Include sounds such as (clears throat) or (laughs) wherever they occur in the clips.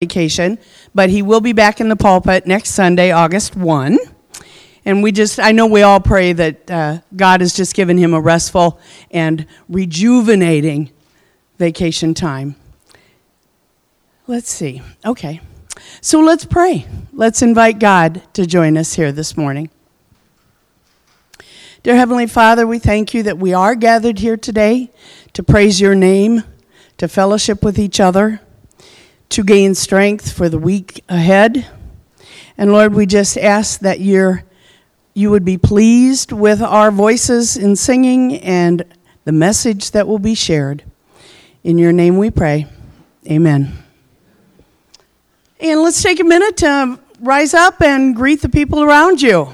vacation, but he will be back in the pulpit next Sunday, August 1. And we just, I know we all pray that uh, God has just given him a restful and rejuvenating vacation time. Let's see. Okay. So let's pray. Let's invite God to join us here this morning. Dear Heavenly Father, we thank you that we are gathered here today to praise your name, to fellowship with each other to gain strength for the week ahead. And Lord, we just ask that you you would be pleased with our voices in singing and the message that will be shared. In your name we pray. Amen. And let's take a minute to rise up and greet the people around you.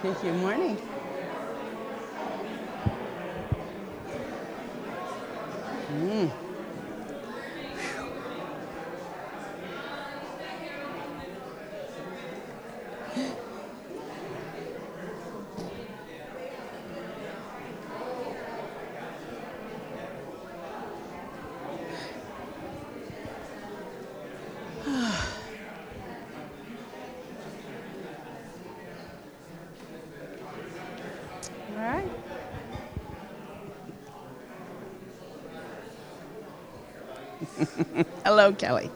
Thank you. Morning. Mm. (laughs) Hello, Kelly.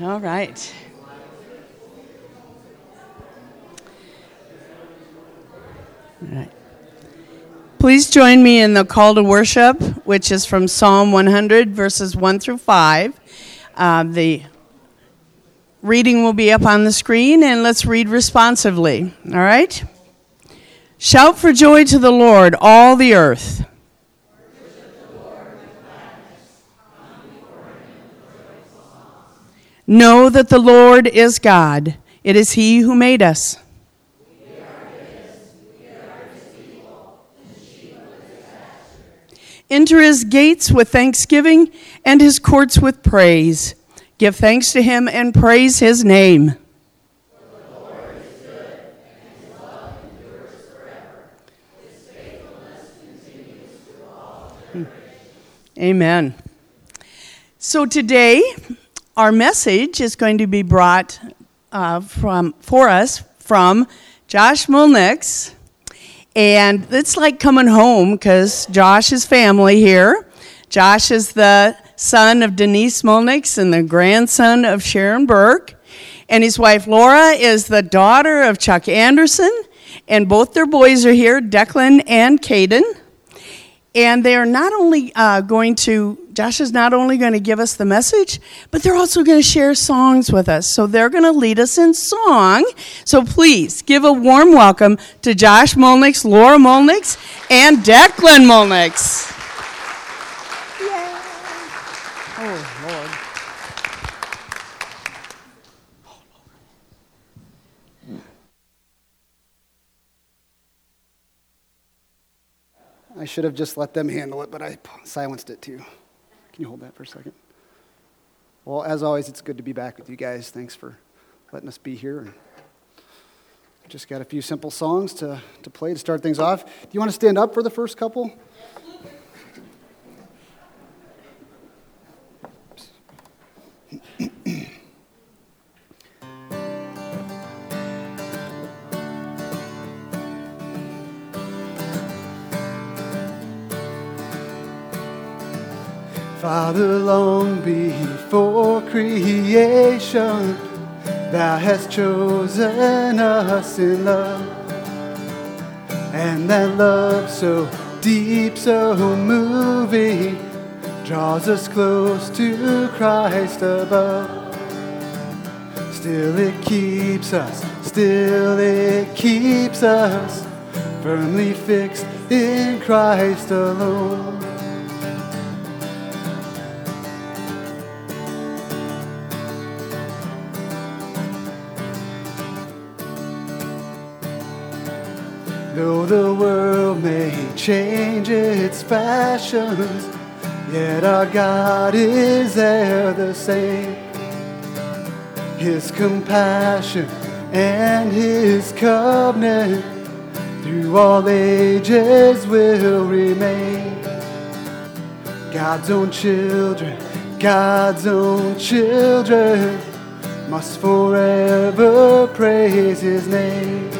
All right. All right. Please join me in the call to worship, which is from Psalm 100, verses 1 through 5. Uh, the reading will be up on the screen, and let's read responsively. All right? Shout for joy to the Lord, all the earth. Know that the Lord is God. It is He who made us. Enter his gates with thanksgiving and his courts with praise. Give thanks to him and praise his name. Hmm. Amen. So today, our message is going to be brought uh, from for us from Josh Mulnix, and it's like coming home because Josh is family here. Josh is the son of Denise Mulnix and the grandson of Sharon Burke, and his wife Laura is the daughter of Chuck Anderson, and both their boys are here, Declan and Caden. And they are not only uh, going to, Josh is not only going to give us the message, but they're also going to share songs with us. So they're going to lead us in song. So please give a warm welcome to Josh Mulnix, Laura Mulnix, and Declan Mulnix. I should have just let them handle it, but I silenced it too. Can you hold that for a second? Well, as always, it's good to be back with you guys. Thanks for letting us be here. Just got a few simple songs to, to play to start things off. Do you want to stand up for the first couple? Father, long before creation, Thou hast chosen us in love. And that love so deep, so moving, draws us close to Christ above. Still, it keeps us still it keeps us firmly fixed in Christ alone. Change its fashions, yet our God is there the same. His compassion and His covenant through all ages will remain. God's own children, God's own children must forever praise His name.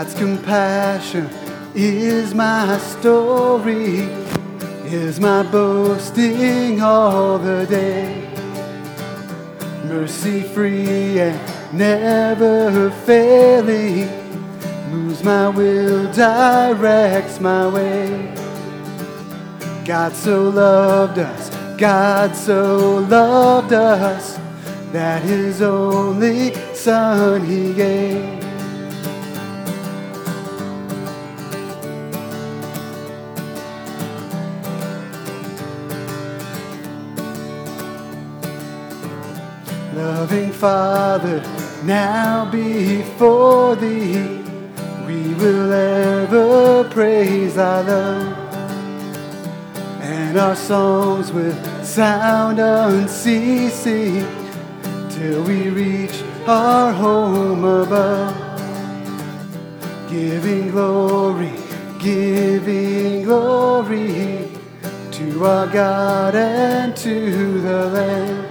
God's compassion is my story, is my boasting all the day. Mercy free and never failing, moves my will, directs my way. God so loved us, God so loved us, that his only Son he gave. Father, now before Thee, we will ever praise Thy love. And our songs will sound unceasing till we reach our home above. Giving glory, giving glory to our God and to the Lamb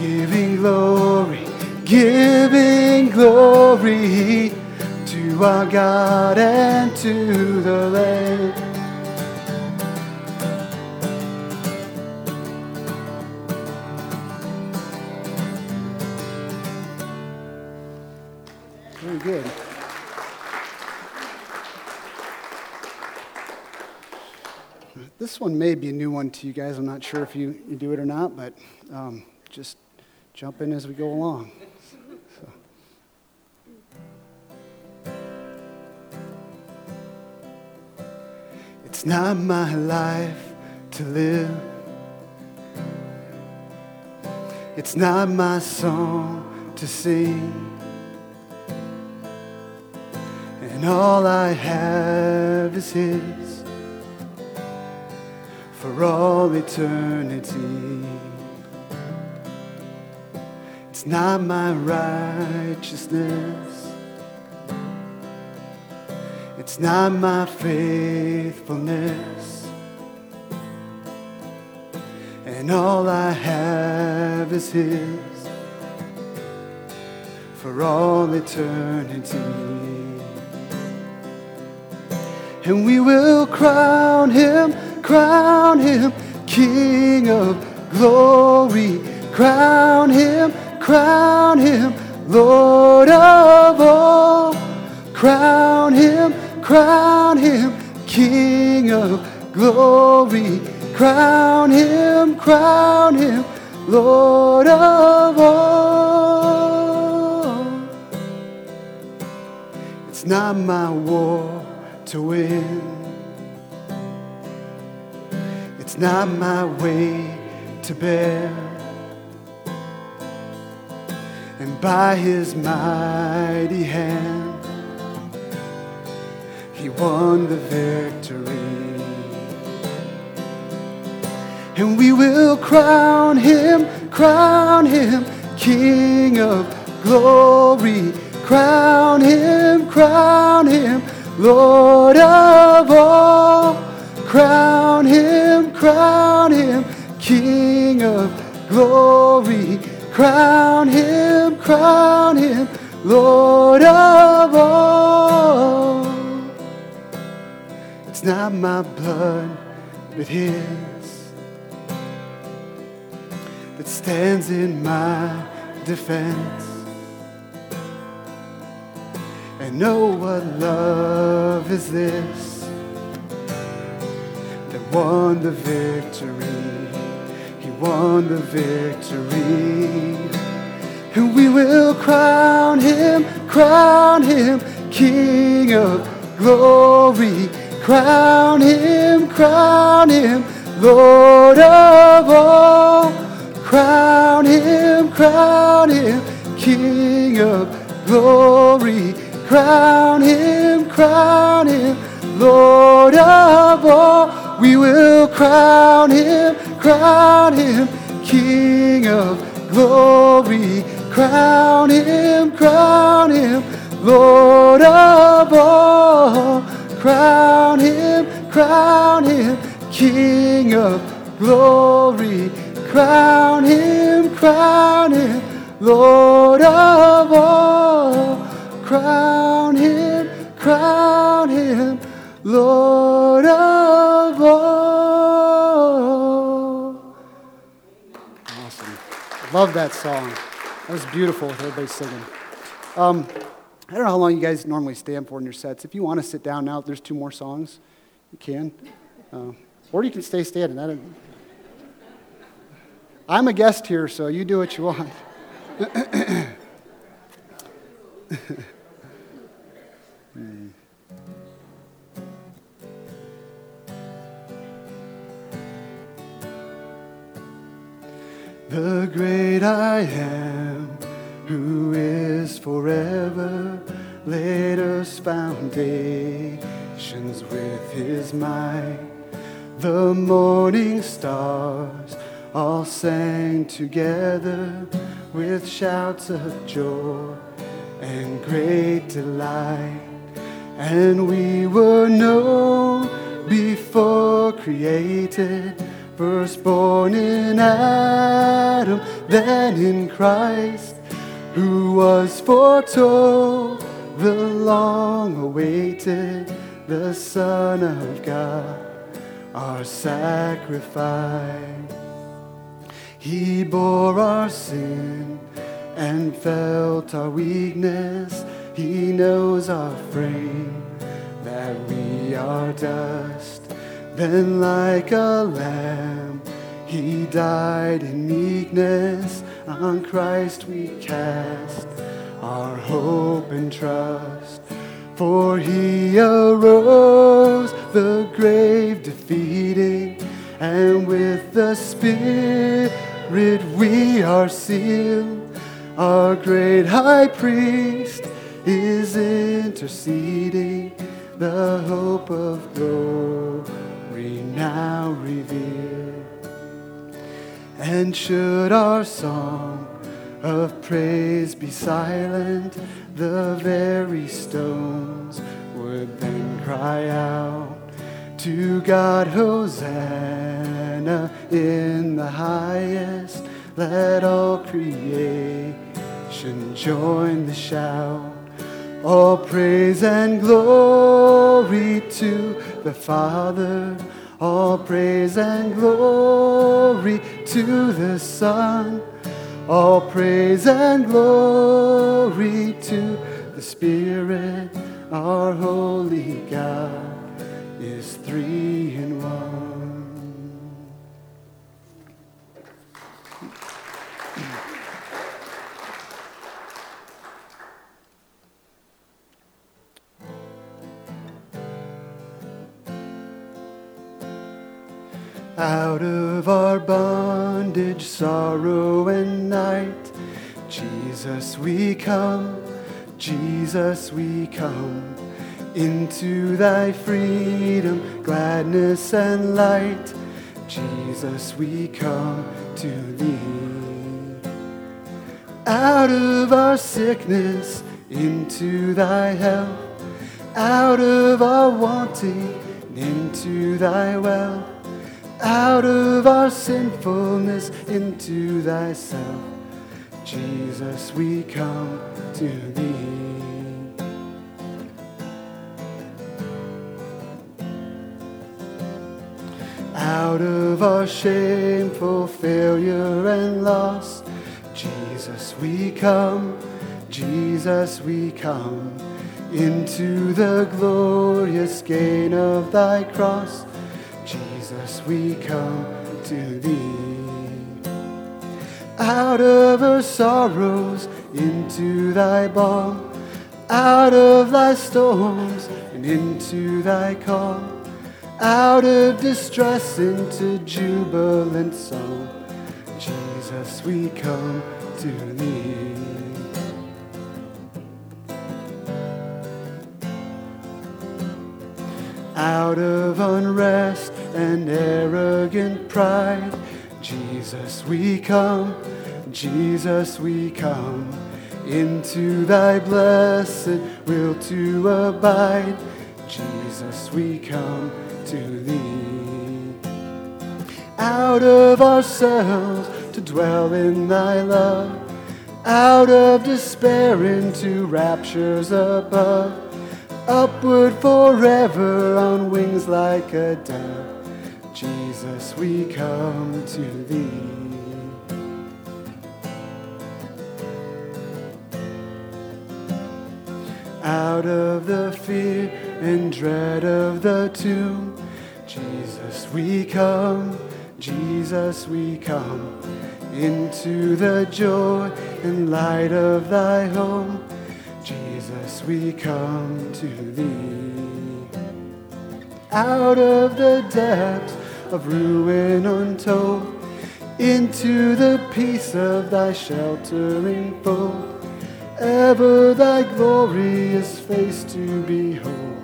giving glory, giving glory to our God and to the Lamb. Very good. This one may be a new one to you guys. I'm not sure if you, you do it or not, but um, just jump in as we go along. It's not my life to live. It's not my song to sing. And all I have is His for all eternity. It's not my righteousness. It's not my faithfulness. And all I have is His for all eternity. And we will crown Him, crown Him, King of glory, crown Him crown him Lord of all. Crown him, crown him King of glory. Crown him, crown him Lord of all. It's not my war to win. It's not my way to bear by his mighty hand he won the victory. And we will crown him, crown him King of glory. Crown him, crown him Lord of all. Crown him, crown him King of glory Crown him, crown him, Lord of all. It's not my blood, but his that stands in my defense. And oh, what love is this that won the victory? Won the victory. And we will crown him, crown him, King of glory. Crown him, crown him, Lord of all. Crown him, crown him, King of glory. Crown him, crown him, Lord of all. We will crown him, crown him, King of glory. Crown him, crown him, Lord of all. Crown him, crown him, King of glory. Crown him, crown him, Lord of all. Crown him, crown him, Lord of all. Love that song. That was beautiful with everybody singing. Um, I don't know how long you guys normally stand for in your sets. If you want to sit down now, there's two more songs. You can. Uh, or you can stay standing. I I'm a guest here, so you do what you want. (clears throat) The great I am, who is forever, laid us foundations with his might. The morning stars all sang together with shouts of joy and great delight. And we were known before created first born in Adam, then in Christ, who was foretold, the long awaited, the Son of God, our sacrifice. He bore our sin and felt our weakness. He knows our frame, that we are dust. Then, like a lamb, he died in meekness. On Christ we cast our hope and trust. For he arose, the grave defeating, and with the Spirit we are sealed. Our great high priest is interceding, the hope of glory now reveal. And should our song of praise be silent, the very stones would then cry out to God, Hosanna in the highest. Let all creation join the shout. All praise and glory to the Father all praise and glory to the Son. All praise and glory to the Spirit. Our holy God is three in one. Out of our bondage, sorrow, and night, Jesus, we come, Jesus, we come. Into thy freedom, gladness, and light, Jesus, we come to thee. Out of our sickness, into thy health, out of our wanting, into thy wealth out of our sinfulness into thyself. Jesus, we come to thee. Out of our shameful failure and loss, Jesus, we come. Jesus, we come. into the glorious gain of thy cross. Jesus, we come to thee. Out of our sorrows into thy balm, out of thy storms and into thy calm, out of distress into jubilant song. Jesus, we come to thee. Out of unrest and arrogant pride, Jesus, we come, Jesus, we come into thy blessed will to abide. Jesus, we come to thee. Out of ourselves to dwell in thy love, out of despair into raptures above upward forever on wings like a dove. Jesus, we come to thee. Out of the fear and dread of the tomb, Jesus, we come, Jesus, we come into the joy and light of thy home. Jesus, we come to thee. Out of the depths of ruin untold, into the peace of thy sheltering fold, ever thy glorious face to behold.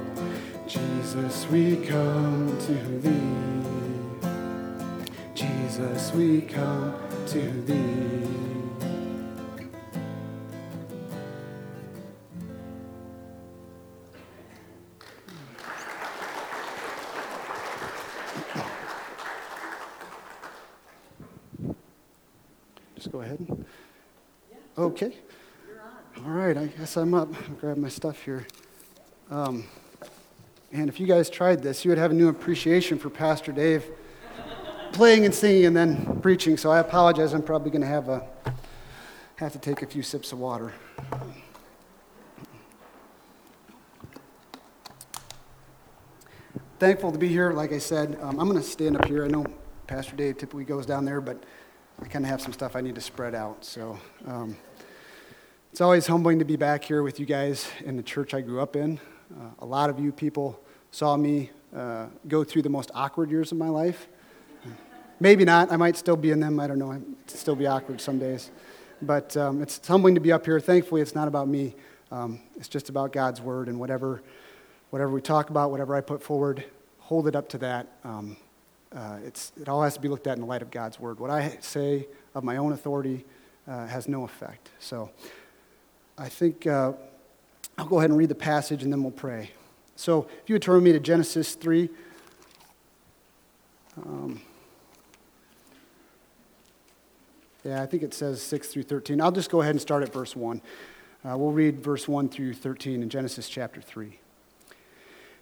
Jesus, we come to thee. Jesus, we come to thee. Okay. All right, I guess I'm up. I'll grab my stuff here. Um, and if you guys tried this, you would have a new appreciation for Pastor Dave playing and singing and then preaching. So I apologize. I'm probably going to have a have to take a few sips of water. Thankful to be here. Like I said, um, I'm going to stand up here. I know Pastor Dave typically goes down there, but I kind of have some stuff I need to spread out. So um, it's always humbling to be back here with you guys in the church I grew up in. Uh, a lot of you people saw me uh, go through the most awkward years of my life. Maybe not. I might still be in them. I don't know. I might still be awkward some days. But um, it's humbling to be up here. Thankfully, it's not about me. Um, it's just about God's word and whatever, whatever we talk about, whatever I put forward, hold it up to that. Um, uh, it's, it all has to be looked at in the light of God's word. What I say of my own authority uh, has no effect. So I think uh, I'll go ahead and read the passage and then we'll pray. So if you would turn with me to Genesis 3. Um, yeah, I think it says 6 through 13. I'll just go ahead and start at verse 1. Uh, we'll read verse 1 through 13 in Genesis chapter 3.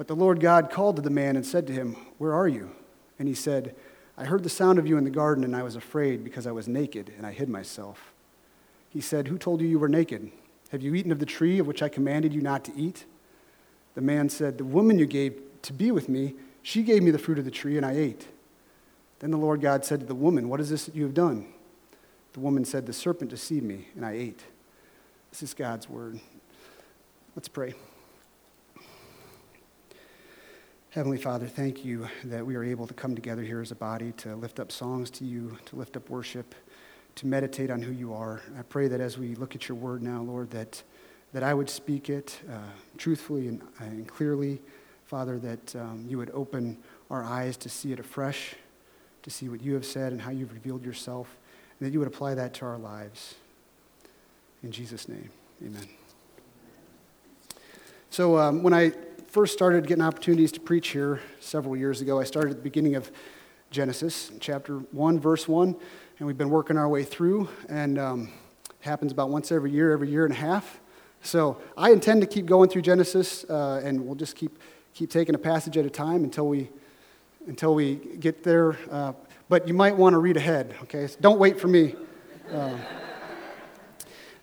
But the Lord God called to the man and said to him, Where are you? And he said, I heard the sound of you in the garden, and I was afraid because I was naked, and I hid myself. He said, Who told you you were naked? Have you eaten of the tree of which I commanded you not to eat? The man said, The woman you gave to be with me, she gave me the fruit of the tree, and I ate. Then the Lord God said to the woman, What is this that you have done? The woman said, The serpent deceived me, and I ate. This is God's word. Let's pray. Heavenly Father, thank you that we are able to come together here as a body to lift up songs to you, to lift up worship, to meditate on who you are. I pray that as we look at your word now, Lord, that, that I would speak it uh, truthfully and, and, clearly, Father, that um, you would open our eyes to see it afresh, to see what you have said and how you've revealed yourself, and that you would apply that to our lives. In Jesus' name, amen. So um, when I first started getting opportunities to preach here several years ago, I started at the beginning of Genesis, chapter 1, verse 1, and we've been working our way through, and um, happens about once every year, every year and a half. So I intend to keep going through Genesis, uh, and we'll just keep, keep taking a passage at a time until we, until we get there. Uh, but you might want to read ahead, okay? So don't wait for me. Uh,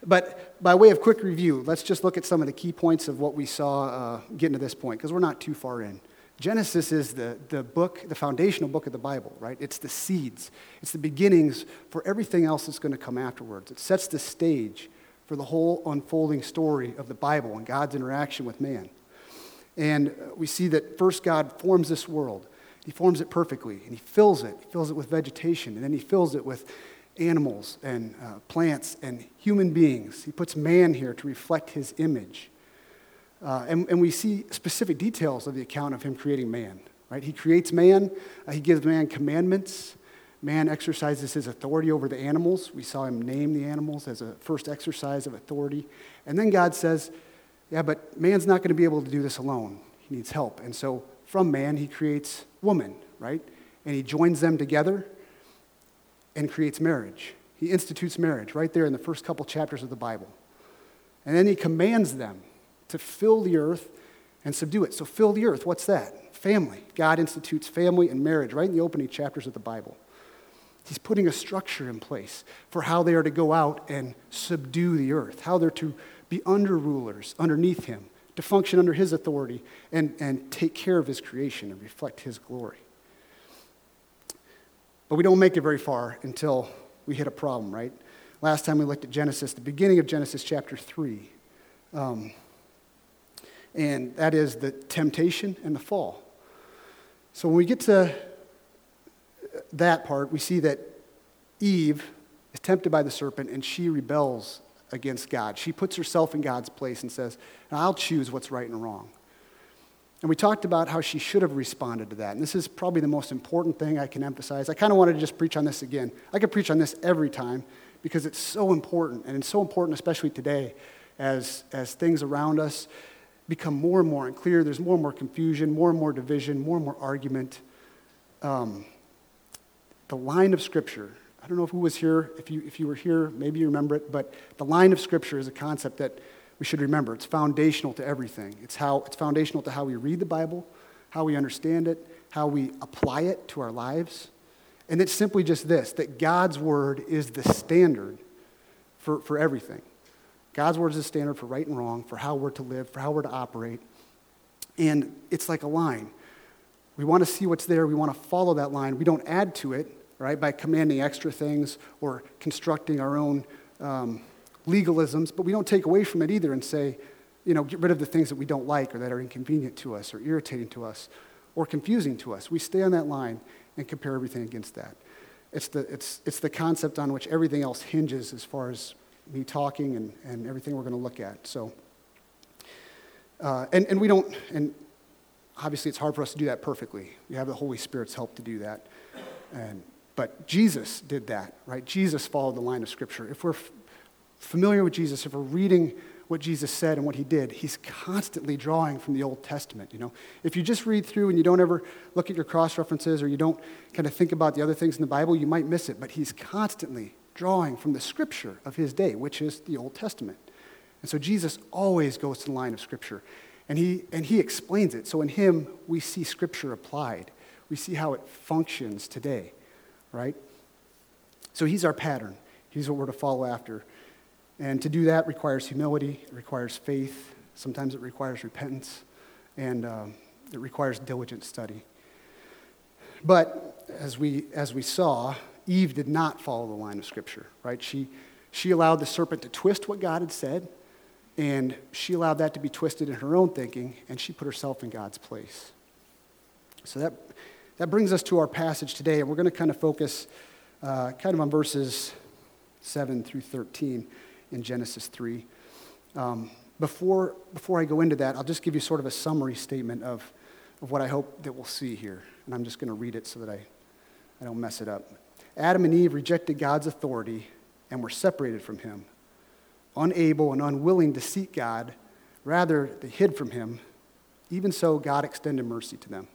but by way of quick review, let's just look at some of the key points of what we saw uh, getting to this point, because we're not too far in. Genesis is the, the book, the foundational book of the Bible, right? It's the seeds, it's the beginnings for everything else that's going to come afterwards. It sets the stage for the whole unfolding story of the Bible and God's interaction with man. And we see that first God forms this world. He forms it perfectly, and He fills it. He fills it with vegetation, and then He fills it with animals and uh, plants and human beings. He puts man here to reflect his image. Uh, and, and, we see specific details of the account of him creating man. Right? He creates man, uh, he gives man commandments. Man exercises his authority over the animals. We saw him name the animals as a first exercise of authority. And then God says, Yeah, but man's not going to be able to do this alone. He needs help. And so from man, he creates woman, right? And he joins them together and creates marriage. He institutes marriage right there in the first couple chapters of the Bible. And then he commands them to fill the earth and subdue it. So, fill the earth, what's that? Family. God institutes family and marriage right in the opening chapters of the Bible. He's putting a structure in place for how they are to go out and subdue the earth, how they're to be under rulers underneath him, to function under his authority and, and take care of his creation and reflect his glory. But we don't make it very far until we hit a problem, right? Last time we looked at Genesis, the beginning of Genesis chapter 3. Um, and that is the temptation and the fall. So when we get to that part, we see that Eve is tempted by the serpent and she rebels against God. She puts herself in God's place and says, I'll choose what's right and wrong. And we talked about how she should have responded to that. And this is probably the most important thing I can emphasize. I kind of wanted to just preach on this again. I could preach on this every time because it's so important. And it's so important, especially today, as, as things around us become more and more unclear. There's more and more confusion, more and more division, more and more argument. Um, the line of Scripture, I don't know if who was here. If you, if you were here, maybe you remember it. But the line of Scripture is a concept that we should remember it's foundational to everything. It's, how, it's foundational to how we read the Bible, how we understand it, how we apply it to our lives. And it's simply just this that God's word is the standard for, for everything. God's word is the standard for right and wrong, for how we're to live, for how we're to operate. And it's like a line. We want to see what's there, we want to follow that line. We don't add to it, right, by commanding extra things or constructing our own. Um, legalisms, but we don't take away from it either and say, you know, get rid of the things that we don't like or that are inconvenient to us or irritating to us or confusing to us. We stay on that line and compare everything against that. It's the, it's, it's the concept on which everything else hinges as far as me talking and, and everything we're going to look at. So, uh, and, and we don't, and obviously it's hard for us to do that perfectly. We have the Holy Spirit's help to do that. And, but Jesus did that, right? Jesus followed the line of Scripture. If we're familiar with Jesus, if we're reading what Jesus said and what he did, he's constantly drawing from the Old Testament. You know, if you just read through and you don't ever look at your cross references or you don't kind of think about the other things in the Bible, you might miss it. But he's constantly drawing from the scripture of his day, which is the Old Testament. And so Jesus always goes to the line of scripture. And he, and he explains it. So in him, we see scripture applied. We see how it functions today, right? So he's our pattern. He's what we're to follow after. And to do that requires humility, it requires faith, sometimes it requires repentance, and um, it requires diligent study. But as we, as we saw, Eve did not follow the line of Scripture, right? She, she allowed the serpent to twist what God had said, and she allowed that to be twisted in her own thinking, and she put herself in God's place. So that, that brings us to our passage today, and we're going to kind of focus uh, kind of on verses 7 through 13 in Genesis 3. Um, before, before I go into that, I'll just give you sort of a summary statement of, of what I hope that we'll see here. And I'm just going to read it so that I, I don't mess it up. Adam and Eve rejected God's authority and were separated from him. Unable and unwilling to seek God, rather, they hid from him. Even so, God extended mercy to them.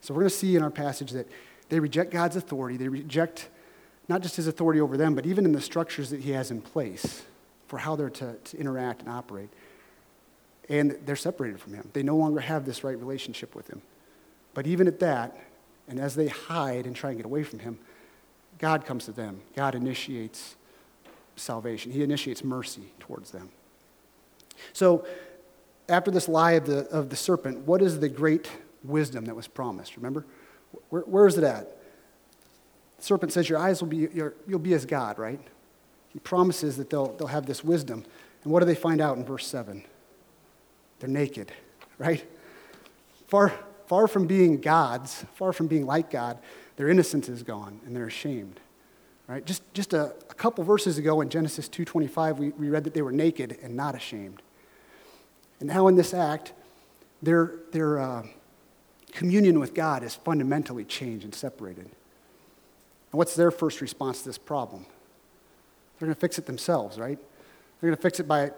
So we're going to see in our passage that they reject God's authority. They reject not just his authority over them, but even in the structures that he has in place for how they're to, to interact and operate. And they're separated from him. They no longer have this right relationship with him. But even at that, and as they hide and try and get away from him, God comes to them. God initiates salvation, He initiates mercy towards them. So, after this lie of the, of the serpent, what is the great wisdom that was promised? Remember? Where, where is it at? The serpent says, Your eyes will be, you'll be as God, right? He promises that they'll, they'll have this wisdom. And what do they find out in verse 7? They're naked, right? Far, far from being gods, far from being like God, their innocence is gone and they're ashamed. Right? Just, just a, a couple verses ago in Genesis 2.25, we, we read that they were naked and not ashamed. And now in this act, their, their uh, communion with God is fundamentally changed and separated. And what's their first response to this problem? They're going to fix it themselves, right? They're going to fix it by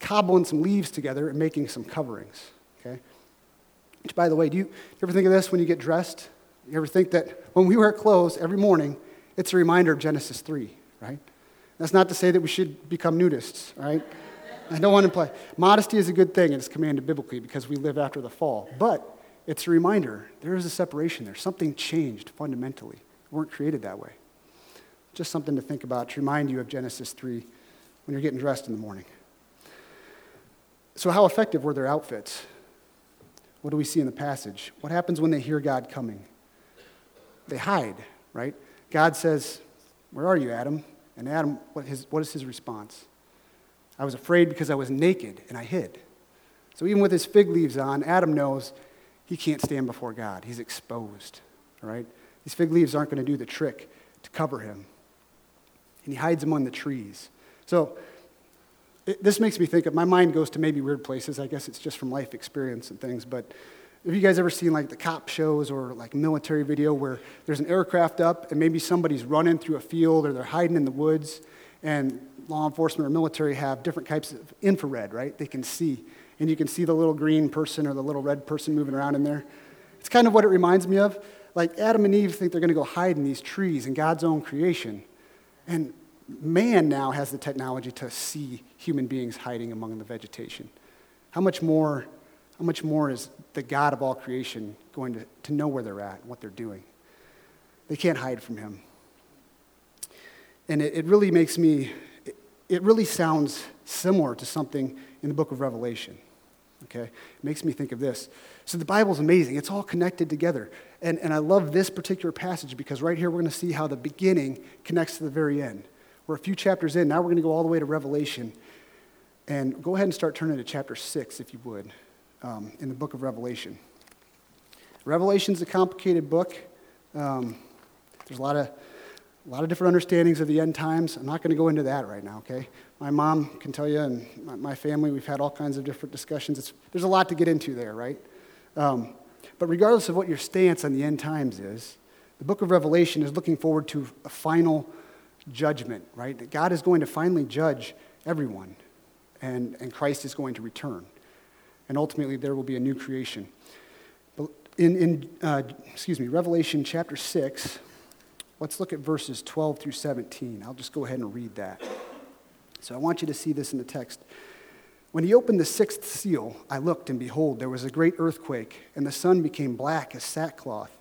cobbling some leaves together and making some coverings, okay? Which, by the way, do you, do you ever think of this when you get dressed? You ever think that when we wear clothes every morning, it's a reminder of Genesis 3, right? That's not to say that we should become nudists, right? I don't want to play. Modesty is a good thing, and it's commanded biblically because we live after the fall. But it's a reminder there is a separation there. Something changed fundamentally. We weren't created that way. Just something to think about to remind you of Genesis 3 when you're getting dressed in the morning. So, how effective were their outfits? What do we see in the passage? What happens when they hear God coming? They hide, right? God says, Where are you, Adam? And Adam, what, his, what is his response? I was afraid because I was naked and I hid. So even with his fig leaves on, Adam knows he can't stand before God. He's exposed, right? These fig leaves aren't going to do the trick to cover him. And he hides among the trees. So it, this makes me think of my mind goes to maybe weird places. I guess it's just from life experience and things, but have you guys ever seen like the cop shows or like military video where there's an aircraft up and maybe somebody's running through a field or they're hiding in the woods and law enforcement or military have different types of infrared, right? They can see. And you can see the little green person or the little red person moving around in there. It's kind of what it reminds me of. Like Adam and Eve think they're going to go hide in these trees in God's own creation. And man now has the technology to see human beings hiding among the vegetation. How much more how much more is the God of all creation going to, to know where they're at and what they're doing? They can't hide from him. And it, it really makes me, it, it really sounds similar to something in the book of Revelation. Okay? It makes me think of this. So the Bible's amazing. It's all connected together. And, and I love this particular passage because right here we're going to see how the beginning connects to the very end. We're a few chapters in. Now we're going to go all the way to Revelation. And go ahead and start turning to chapter 6, if you would um, in the book of Revelation. Revelation's a complicated book. Um, there's a lot of a lot of different understandings of the end times. I'm not going to go into that right now, okay? My mom can tell you, and my, family, we've had all kinds of different discussions. It's, there's a lot to get into there, right? Um, but regardless of what your stance on the end times is, the book of Revelation is looking forward to a final judgment, right? That God is going to finally judge everyone, and, and Christ is going to return and ultimately there will be a new creation. But In, in uh, excuse me, Revelation chapter 6, let's look at verses 12 through 17. I'll just go ahead and read that. So I want you to see this in the text. When he opened the sixth seal, I looked, and behold, there was a great earthquake, and the sun became black as sackcloth.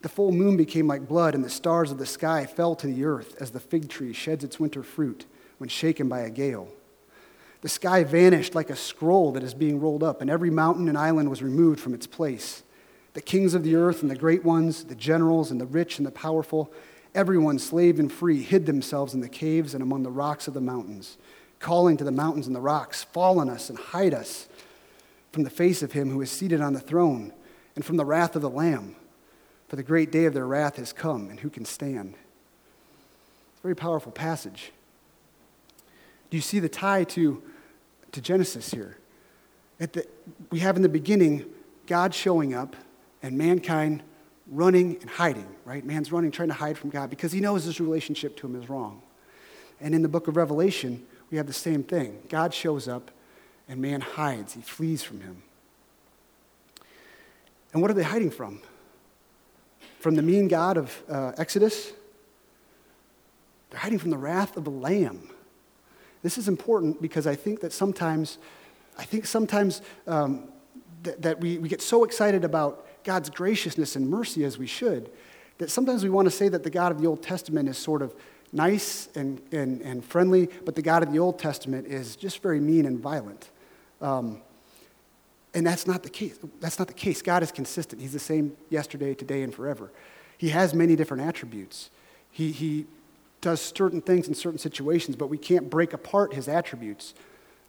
The full moon became like blood, and the stars of the sky fell to the earth as the fig tree sheds its winter fruit when shaken by a gale. The sky vanished like a scroll that is being rolled up, and every mountain and island was removed from its place. The kings of the earth and the great ones, the generals and the rich and the powerful, everyone, slave and free, hid themselves in the caves and among the rocks of the mountains, calling to the mountains and the rocks, Fall on us and hide us from the face of him who is seated on the throne and from the wrath of the Lamb. For the great day of their wrath has come, and who can stand? It's a very powerful passage. Do you see the tie to, to Genesis here? At the, we have in the beginning God showing up and mankind running and hiding, right? Man's running, trying to hide from God because he knows his relationship to him is wrong. And in the book of Revelation, we have the same thing. God shows up and man hides, he flees from him. And what are they hiding from? From the mean God of uh, Exodus? They're hiding from the wrath of the Lamb. This is important because I think that sometimes, I think sometimes um, th- that we, we get so excited about God's graciousness and mercy as we should, that sometimes we want to say that the God of the Old Testament is sort of nice and, and, and friendly, but the God of the Old Testament is just very mean and violent. Um, and that's not the case. That's not the case. God is consistent. He's the same yesterday, today, and forever. He has many different attributes. He, he does certain things in certain situations, but we can't break apart his attributes.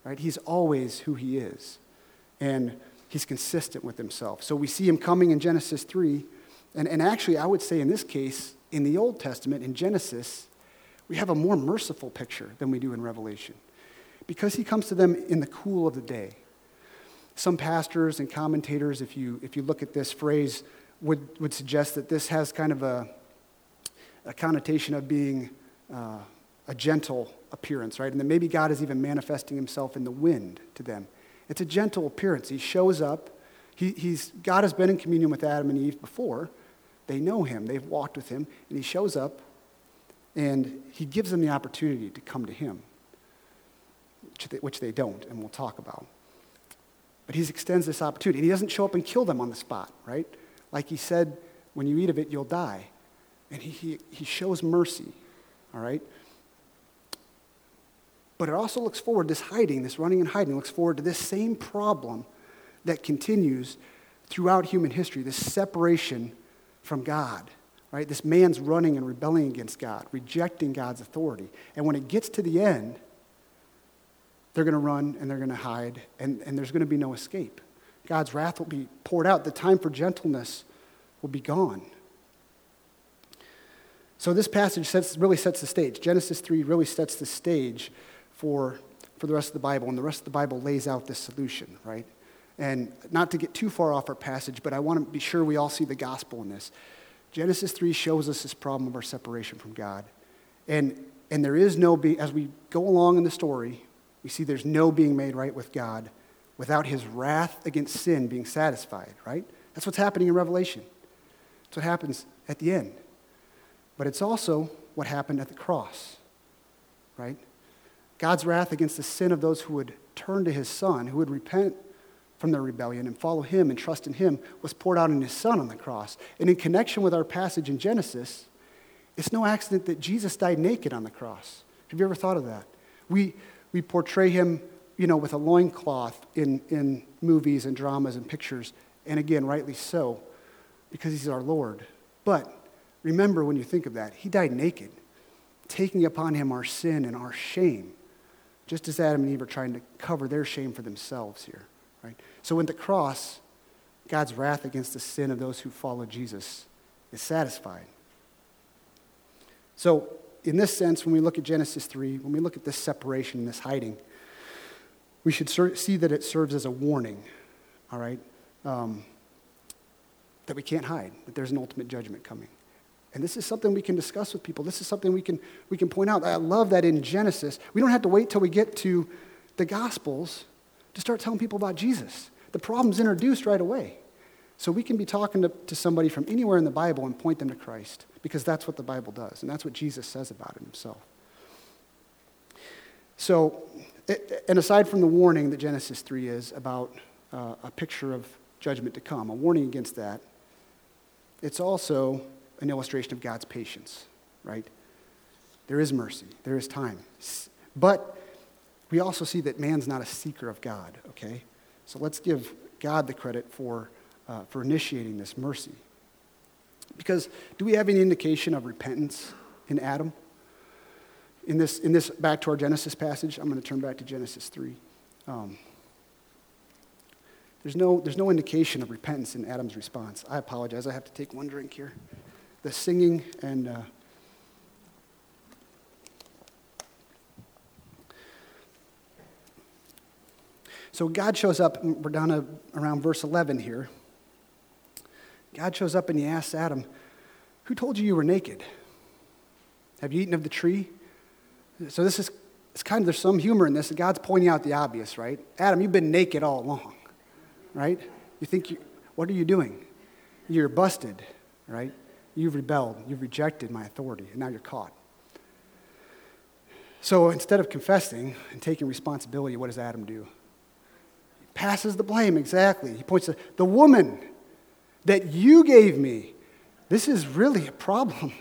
Right? He's always who he is. And he's consistent with himself. So we see him coming in Genesis 3. And, and actually, I would say in this case, in the Old Testament, in Genesis, we have a more merciful picture than we do in Revelation because he comes to them in the cool of the day. Some pastors and commentators, if you, if you look at this phrase, would, would suggest that this has kind of a, a connotation of being uh, a gentle appearance, right? And that maybe God is even manifesting himself in the wind to them. It's a gentle appearance. He shows up. He, he's, God has been in communion with Adam and Eve before. They know him, they've walked with him, and he shows up and he gives them the opportunity to come to him, which they, don't, and we'll talk about. But he extends this opportunity. He doesn't show up and kill them on the spot, right? Like he said, when you eat of it, you'll die. And he, he, he shows mercy, all right? But it also looks forward, this hiding, this running and hiding, looks forward to this same problem that continues throughout human history this separation from God, right? This man's running and rebelling against God, rejecting God's authority. And when it gets to the end, they're going to run and they're going to hide, and, and there's going to be no escape. God's wrath will be poured out. The time for gentleness will be gone. So, this passage sets, really sets the stage. Genesis 3 really sets the stage for, for the rest of the Bible, and the rest of the Bible lays out this solution, right? And not to get too far off our passage, but I want to be sure we all see the gospel in this. Genesis 3 shows us this problem of our separation from God. And, and there is no, be, as we go along in the story, we see there's no being made right with God without his wrath against sin being satisfied, right? That's what's happening in Revelation. That's what happens at the end. But it's also what happened at the cross, right? God's wrath against the sin of those who would turn to his son, who would repent from their rebellion and follow him and trust in him, was poured out in his son on the cross. And in connection with our passage in Genesis, it's no accident that Jesus died naked on the cross. Have you ever thought of that? We, we portray him, you know, with a loincloth in, in movies and dramas and pictures, and again, rightly so, because he's our Lord. But remember when you think of that, he died naked, taking upon him our sin and our shame, just as Adam and Eve are trying to cover their shame for themselves here, right? So in the cross, God's wrath against the sin of those who follow Jesus is satisfied. So in this sense, when we look at Genesis 3, when we look at this separation and this hiding, we should see that it serves as a warning, all right? Um, that we can't hide, that there's an ultimate judgment coming. And this is something we can discuss with people. This is something we can, we can point out. I love that in Genesis, we don't have to wait till we get to the Gospels to start telling people about Jesus. The problem's introduced right away. So we can be talking to, to somebody from anywhere in the Bible and point them to Christ because that's what the Bible does, and that's what Jesus says about it himself. So, and aside from the warning that Genesis 3 is about uh, a picture of judgment to come, a warning against that, it's also an illustration of God's patience, right? There is mercy, there is time. But we also see that man's not a seeker of God, okay? So let's give God the credit for uh, for initiating this mercy. Because do we have any indication of repentance in Adam? In this, in this back to our Genesis passage, I'm going to turn back to Genesis 3. Um, there's no, there's no indication of repentance in Adam's response. I apologize. I have to take one drink here. The singing and. Uh, so God shows up, and we're down to around verse 11 here. God shows up and he asks Adam, Who told you you were naked? Have you eaten of the tree? So this is it's kind of there's some humor in this. God's pointing out the obvious, right? Adam, you've been naked all along, right? You think you, what are you doing? You're busted, right? You've rebelled. You've rejected my authority, and now you're caught. So instead of confessing and taking responsibility, what does Adam do? Passes the blame, exactly. He points to the woman that you gave me. This is really a problem.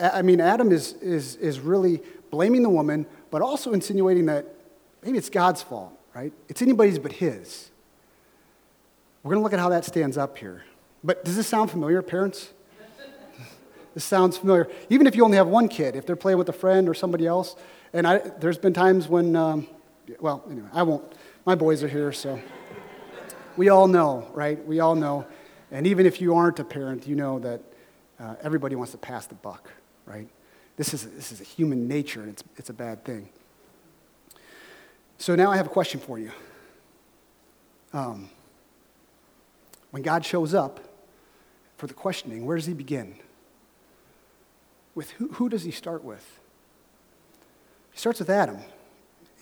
I mean, Adam is, is, is really blaming the woman, but also insinuating that maybe it's God's fault, right? It's anybody's but his. We're going to look at how that stands up here. But does this sound familiar, parents? (laughs) this sounds familiar. Even if you only have one kid, if they're playing with a friend or somebody else. And I, there's been times when, um, well, anyway, I won't. My boys are here, so we all know, right? We all know. And even if you aren't a parent, you know that uh, everybody wants to pass the buck, right? This is, this is a human nature, and it's, it's a bad thing. So now I have a question for you. Um, when God shows up for the questioning, where does he begin? With who, who does he start with? He starts with Adam.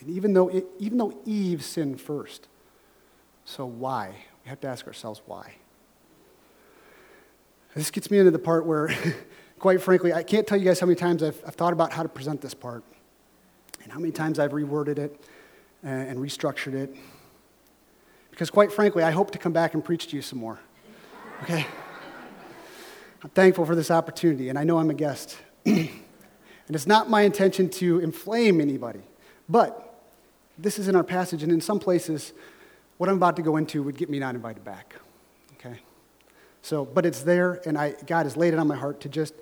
And even though, it, even though Eve sinned first, so why? We have to ask ourselves why. This gets me into the part where (laughs) quite frankly, I can't tell you guys how many times I've, I've thought about how to present this part and how many times I've reworded it and, and restructured it. Because, quite frankly, I hope to come back and preach to you some more. Okay? (laughs) I'm thankful for this opportunity, and I know I'm a guest. (clears throat) and it's not my intention to inflame anybody, but this is in our passage, and in some places, what I'm about to go into would get me not invited back. Okay? So, but it's there, and I, God has laid it on my heart to just,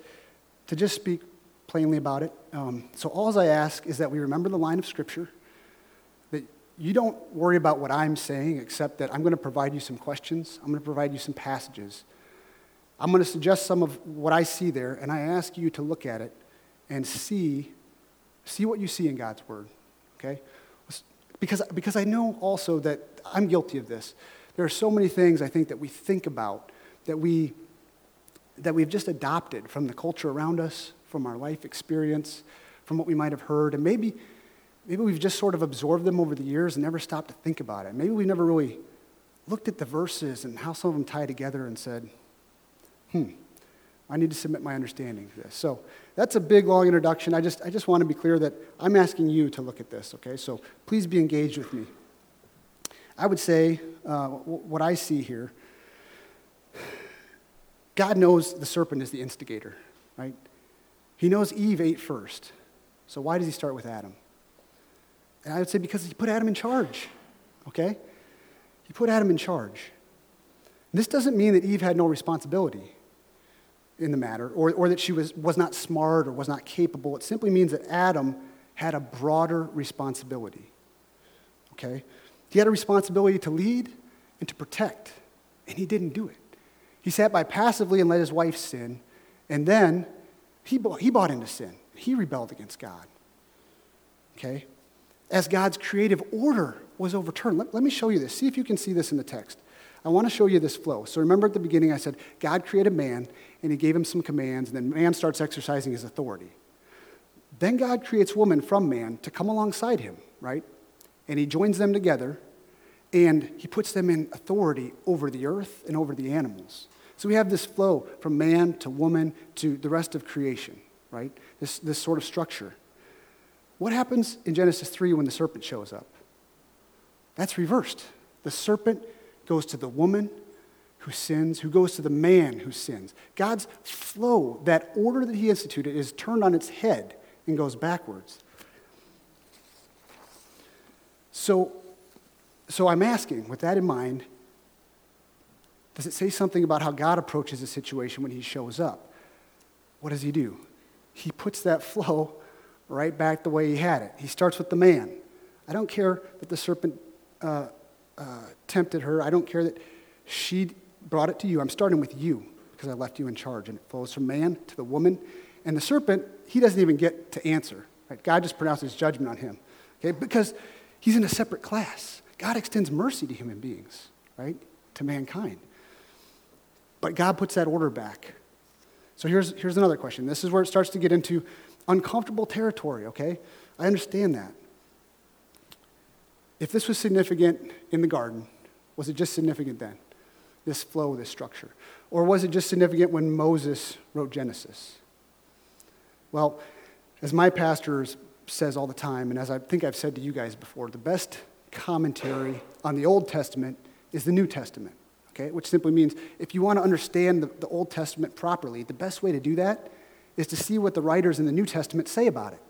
to just speak plainly about it. Um, so, all I ask is that we remember the line of Scripture, that you don't worry about what I'm saying, except that I'm going to provide you some questions, I'm going to provide you some passages. I'm going to suggest some of what I see there, and I ask you to look at it and see, see what you see in God's Word, okay? Because, because I know also that I'm guilty of this. There are so many things I think that we think about that, we, that we've just adopted from the culture around us, from our life experience, from what we might have heard. And maybe, maybe we've just sort of absorbed them over the years and never stopped to think about it. Maybe we never really looked at the verses and how some of them tie together and said, hmm, I need to submit my understanding to this. So that's a big, long introduction. I just, I just want to be clear that I'm asking you to look at this, okay? So please be engaged with me. I would say uh, what I see here God knows the serpent is the instigator, right? He knows Eve ate first. So why does he start with Adam? And I would say because he put Adam in charge, okay? He put Adam in charge. This doesn't mean that Eve had no responsibility in the matter or, or that she was, was not smart or was not capable. It simply means that Adam had a broader responsibility, okay? He had a responsibility to lead and to protect, and he didn't do it. He sat by passively and let his wife sin, and then he bought, he bought into sin. He rebelled against God. Okay? As God's creative order was overturned. Let, let me show you this. See if you can see this in the text. I want to show you this flow. So remember at the beginning, I said God created man, and he gave him some commands, and then man starts exercising his authority. Then God creates woman from man to come alongside him, right? And he joins them together and he puts them in authority over the earth and over the animals. So we have this flow from man to woman to the rest of creation, right? This, this sort of structure. What happens in Genesis 3 when the serpent shows up? That's reversed. The serpent goes to the woman who sins, who goes to the man who sins. God's flow, that order that he instituted, is turned on its head and goes backwards. So so I'm asking, with that in mind, does it say something about how God approaches a situation when he shows up? What does he do? He puts that flow right back the way he had it. He starts with the man. I don't care that the serpent uh, uh, tempted her. I don't care that she brought it to you. I'm starting with you because I left you in charge. And it flows from man to the woman. And the serpent, he doesn't even get to answer. Right? God just pronounces judgment on him. Okay? Because he's in a separate class. God extends mercy to human beings, right? To mankind. But God puts that order back. So here's, here's another question. This is where it starts to get into uncomfortable territory, okay? I understand that. If this was significant in the garden, was it just significant then? This flow, this structure? Or was it just significant when Moses wrote Genesis? Well, as my pastor says all the time, and as I think I've said to you guys before, the best commentary on the Old Testament is the New Testament, okay? Which simply means if you want to understand the, the Old Testament properly, the best way to do that is to see what the writers in the New Testament say about it.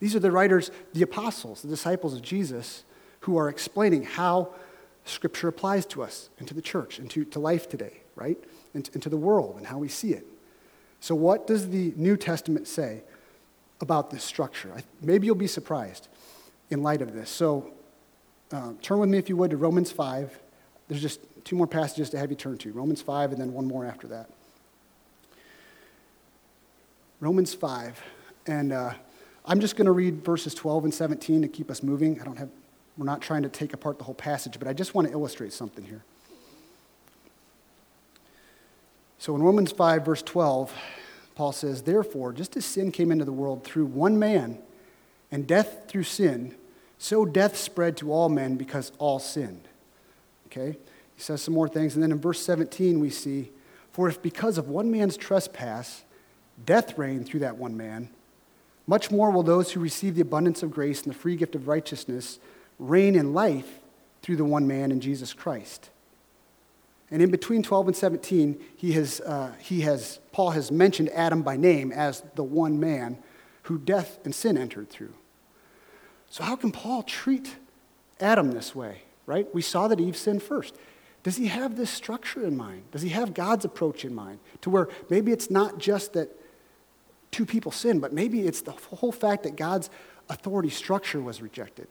These are the writers, the apostles, the disciples of Jesus, who are explaining how Scripture applies to us and to the church and to, to life today, right? And, and to the world and how we see it. So, what does the New Testament say about this structure? I, maybe you'll be surprised in light of this. So, uh, turn with me, if you would, to Romans 5. There's just two more passages to have you turn to Romans 5 and then one more after that. Romans 5. And uh, I'm just going to read verses 12 and 17 to keep us moving. I don't have, we're not trying to take apart the whole passage, but I just want to illustrate something here. So in Romans 5, verse 12, Paul says, Therefore, just as sin came into the world through one man, and death through sin, so death spread to all men because all sinned. Okay? He says some more things. And then in verse 17, we see, For if because of one man's trespass, death reigned through that one man, much more will those who receive the abundance of grace and the free gift of righteousness reign in life through the one man in Jesus Christ. And in between 12 and 17, he has, uh, he has, Paul has mentioned Adam by name as the one man who death and sin entered through. So, how can Paul treat Adam this way, right? We saw that Eve sinned first. Does he have this structure in mind? Does he have God's approach in mind? To where maybe it's not just that two people sin, but maybe it's the whole fact that God's authority structure was rejected.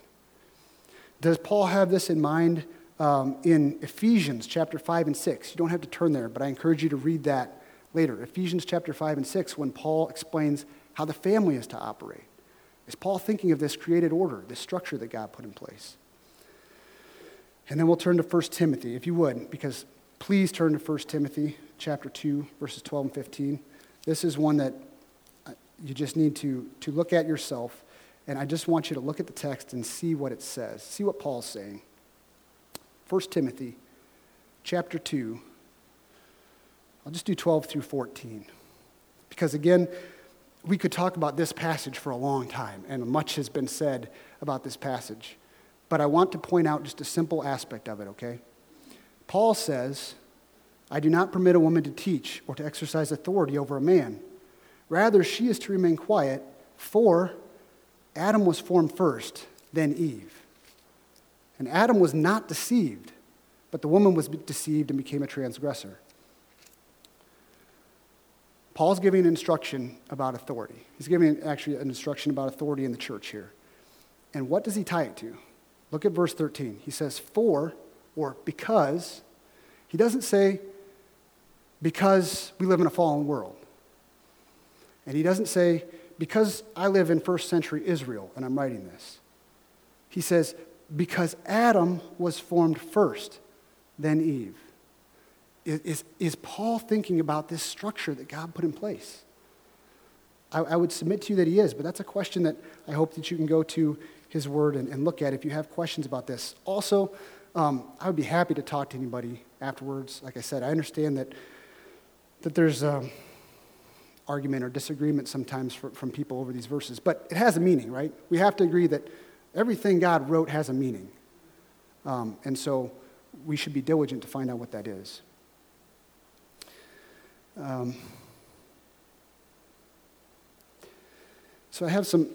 Does Paul have this in mind um, in Ephesians chapter 5 and 6. You don't have to turn there, but I encourage you to read that later. Ephesians chapter 5 and 6, when Paul explains how the family is to operate. Is Paul thinking of this created order, this structure that God put in place? And then we'll turn to 1 Timothy, if you would, because please turn to 1 Timothy chapter 2, verses 12 and 15. This is one that uh, you just need to, to look at yourself, and I just want you to look at the text and see what it says, see what Paul's saying. 1 Timothy chapter 2. I'll just do 12 through 14. Because again, we could talk about this passage for a long time, and much has been said about this passage. But I want to point out just a simple aspect of it, okay? Paul says, I do not permit a woman to teach or to exercise authority over a man. Rather, she is to remain quiet, for Adam was formed first, then Eve. And Adam was not deceived, but the woman was deceived and became a transgressor. Paul's giving an instruction about authority. He's giving actually an instruction about authority in the church here. And what does he tie it to? Look at verse 13. He says, For or because. He doesn't say, because we live in a fallen world. And he doesn't say, because I live in first century Israel and I'm writing this. He says, because Adam was formed first, then Eve. Is, is Paul thinking about this structure that God put in place? I, I, would submit to you that he is, but that's a question that I hope that you can go to his word and, and look at if you have questions about this. Also, um, I would be happy to talk to anybody afterwards. Like I said, I understand that, that there's um, argument or disagreement sometimes from people over these verses, but it has a meaning, right? We have to agree that Everything God wrote has a meaning. Um, and so we should be diligent to find out what that is. Um, so I have some,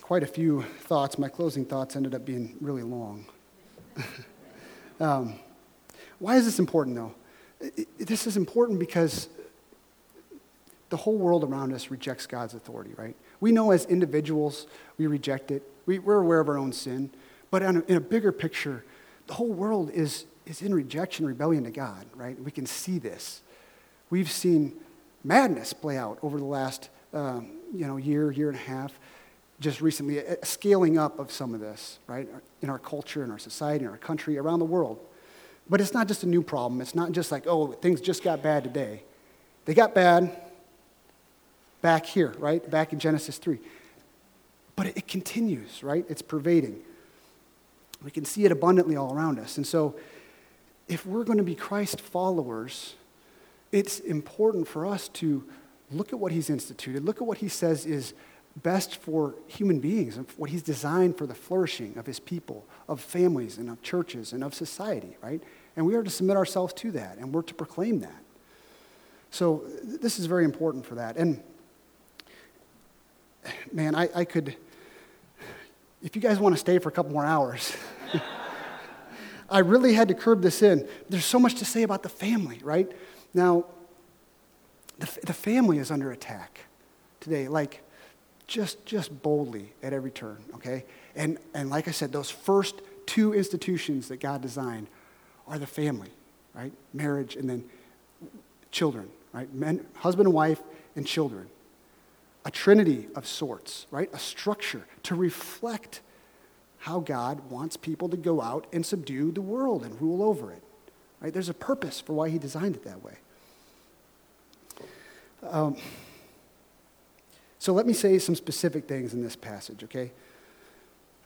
quite a few thoughts. My closing thoughts ended up being really long. (laughs) um, why is this important, though? It, it, this is important because the whole world around us rejects God's authority, right? We know as individuals we reject it. We, are aware of our own sin. But a, in a bigger picture, the the whole world is, is in rejection, rebellion to God, right? We can see this. We've seen madness play out over the last um, you know, year, year and a half, just recently, a scaling up of some of this, right, in our culture, in our society, in our country, around the world. But it's not just a new problem. It's not just like, oh, things just got bad today. They got bad back here, right? Back in Genesis 3. But it, continues, right? It's pervading. We can see it abundantly all around us. And so, if we're going to be Christ followers, it's important for us to look at what he's instituted, look at what he says is best for human beings, and what he's designed for the flourishing of his people, of families, and of churches, and of society, right? And we are to submit ourselves to that, and we're to proclaim that. So, this is very important for that. And man, I, I could, if you guys want to stay for a couple more hours, (laughs) I really had to curb this in. There's so much to say about the family, right? Now, the, the family is under attack today, like just, just boldly at every turn, okay? And, and like I said, those first two institutions that God designed are the family, right? Marriage and then children, right? Men, husband and wife and children a trinity of sorts, right? A structure to reflect how God wants people to go out and subdue the world and rule over it. Right? There's a purpose for why He designed it that way. Um, so let me say some specific things in this passage, okay?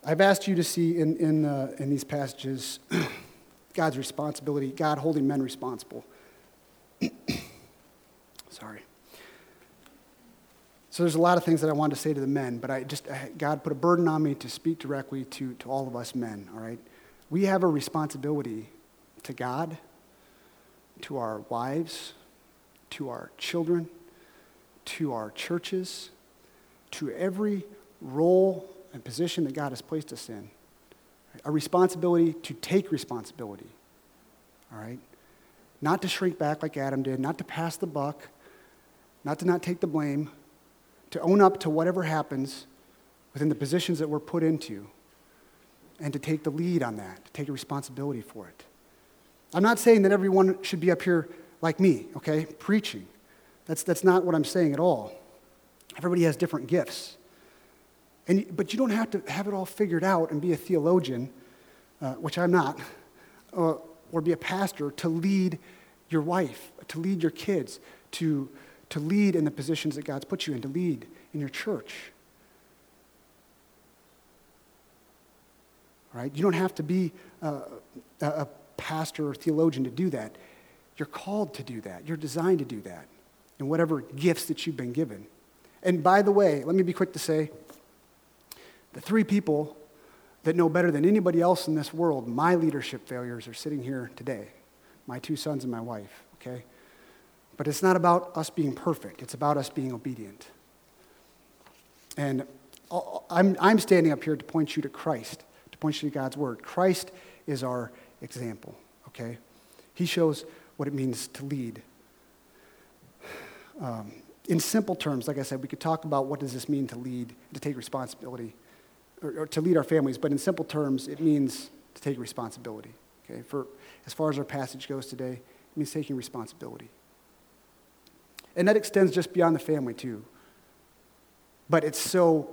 I've asked you to see in, in, uh, in these passages (clears throat) God's responsibility, God holding men responsible. (clears throat) Sorry. So there's a lot of things that I wanted to say to the men, but I just, God put a burden on me to speak directly to, to all of us men, all right? We have a responsibility to God, to our wives, to our children, to our churches, to every role and position that God has placed us in. A responsibility to take responsibility, all right? Not to shrink back like Adam did, not to pass the buck, not to not take the blame, to own up to whatever happens within the positions that we're put into and to take the lead on that, to take responsibility for it. I'm not saying that everyone should be up here like me, okay, preaching. That's, that's not what I'm saying at all. Everybody has different gifts. And, but you don't have to have it all figured out and be a theologian, uh, which I'm not, uh, or be a pastor to lead your wife, to lead your kids, to to lead in the positions that God's put you in, to lead in your church. Right? You don't have to be a, a pastor or theologian to do that. You're called to do that. You're designed to do that in whatever gifts that you've been given. And by the way, let me be quick to say the three people that know better than anybody else in this world my leadership failures are sitting here today my two sons and my wife, okay? But it's not about us being perfect, it's about us being obedient. And I'm, I'm standing up here to point you to Christ, to point you to God's word. Christ is our example, okay? He shows what it means to lead. Um, in simple terms, like I said, we could talk about what does this mean to lead, to take responsibility, or, or to lead our families, but in simple terms, it means to take responsibility, okay? For, as far as our passage goes today, it means taking responsibility. And that extends just beyond the family, too. But it's so,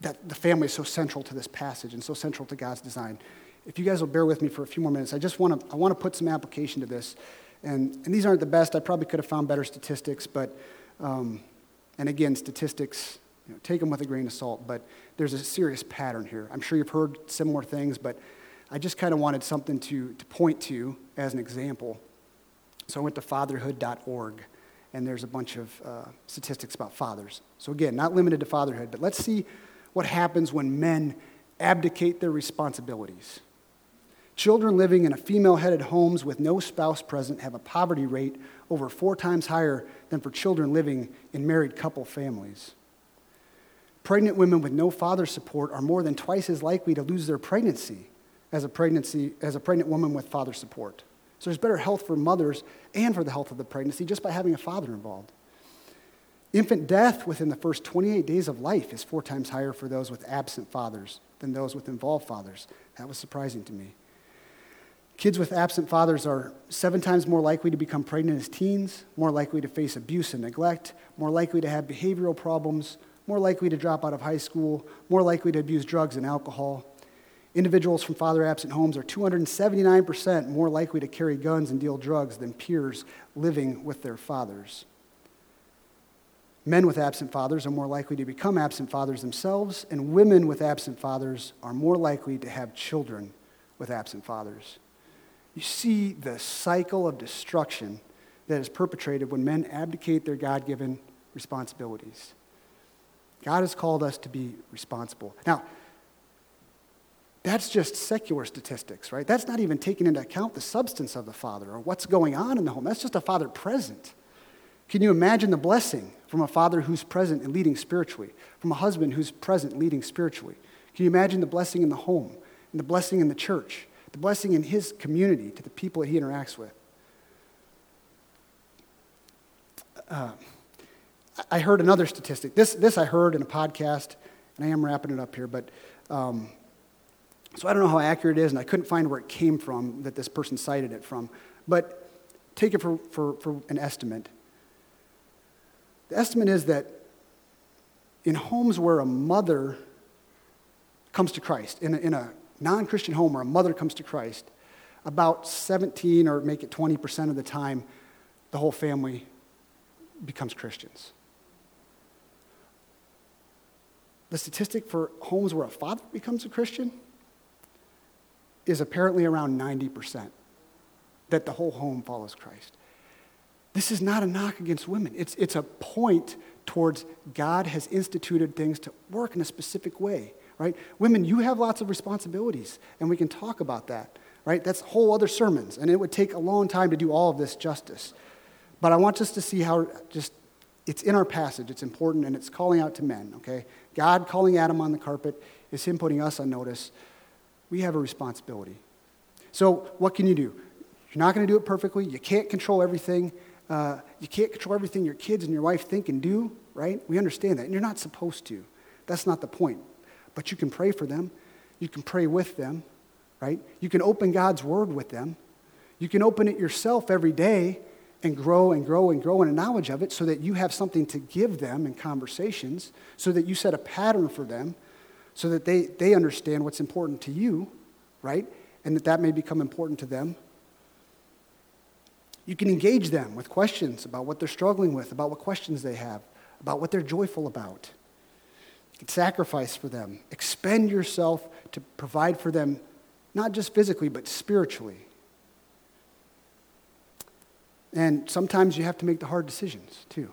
that the family is so central to this passage and so central to God's design. If you guys will bear with me for a few more minutes, I just want to, I want to put some application to this. And, and these aren't the best. I probably could have found better statistics, but, um, and again, statistics, you know, take them with a grain of salt, but there's a serious pattern here. I'm sure you've heard similar things, but I just kind of wanted something to, to point to as an example. So I went to fatherhood.org and there's a bunch of uh, statistics about fathers. So, again, not limited to fatherhood, but let's see what happens when men abdicate their responsibilities. Children living in a female headed homes with no spouse present have a poverty rate over four times higher than for children living in married couple families. Pregnant women with no father support are more than twice as likely to lose their pregnancy as a, pregnancy, as a pregnant woman with father support. So there's better health for mothers and for the health of the pregnancy just by having a father involved. Infant death within the first 28 days of life is four times higher for those with absent fathers than those with involved fathers. That was surprising to me. Kids with absent fathers are seven times more likely to become pregnant as teens, more likely to face abuse and neglect, more likely to have behavioral problems, more likely to drop out of high school, more likely to abuse drugs and alcohol. Individuals from father absent homes are 279% more likely to carry guns and deal drugs than peers living with their fathers. Men with absent fathers are more likely to become absent fathers themselves, and women with absent fathers are more likely to have children with absent fathers. You see the cycle of destruction that is perpetrated when men abdicate their God given responsibilities. God has called us to be responsible. Now, that's just secular statistics, right? That's not even taking into account the substance of the father or what's going on in the home. That's just a father present. Can you imagine the blessing from a father who's present and leading spiritually, from a husband who's present leading spiritually? Can you imagine the blessing in the home and the blessing in the church, the blessing in his community to the people that he interacts with? Uh, I heard another statistic. This, this I heard in a podcast, and I am wrapping it up here, but um, so I don't know how accurate it is, and I couldn't find where it came from that this person cited it from. But take it for, for, for an estimate. The estimate is that in homes where a mother comes to Christ, in a, in a non Christian home where a mother comes to Christ, about 17 or make it 20% of the time, the whole family becomes Christians. The statistic for homes where a father becomes a Christian is apparently around 90% that the whole home follows Christ. This is not a knock against women. It's, it's a point towards God has instituted things to work in a specific way, right? Women, you have lots of responsibilities, and we can talk about that, right? That's whole other sermons, and it would take a long time to do all of this justice. But I want us to see how just it's in our passage, it's important, and it's calling out to men, okay? God calling Adam on the carpet is him putting us on notice. We have a responsibility. So, what can you do? You're not going to do it perfectly. You can't control everything. Uh, you can't control everything your kids and your wife think and do, right? We understand that. And you're not supposed to. That's not the point. But you can pray for them. You can pray with them, right? You can open God's word with them. You can open it yourself every day and grow and grow and grow in a knowledge of it so that you have something to give them in conversations, so that you set a pattern for them, so that they, they understand what's important to you, right? And that that may become important to them. You can engage them with questions about what they're struggling with, about what questions they have, about what they're joyful about. You can sacrifice for them, expend yourself to provide for them, not just physically, but spiritually. And sometimes you have to make the hard decisions too,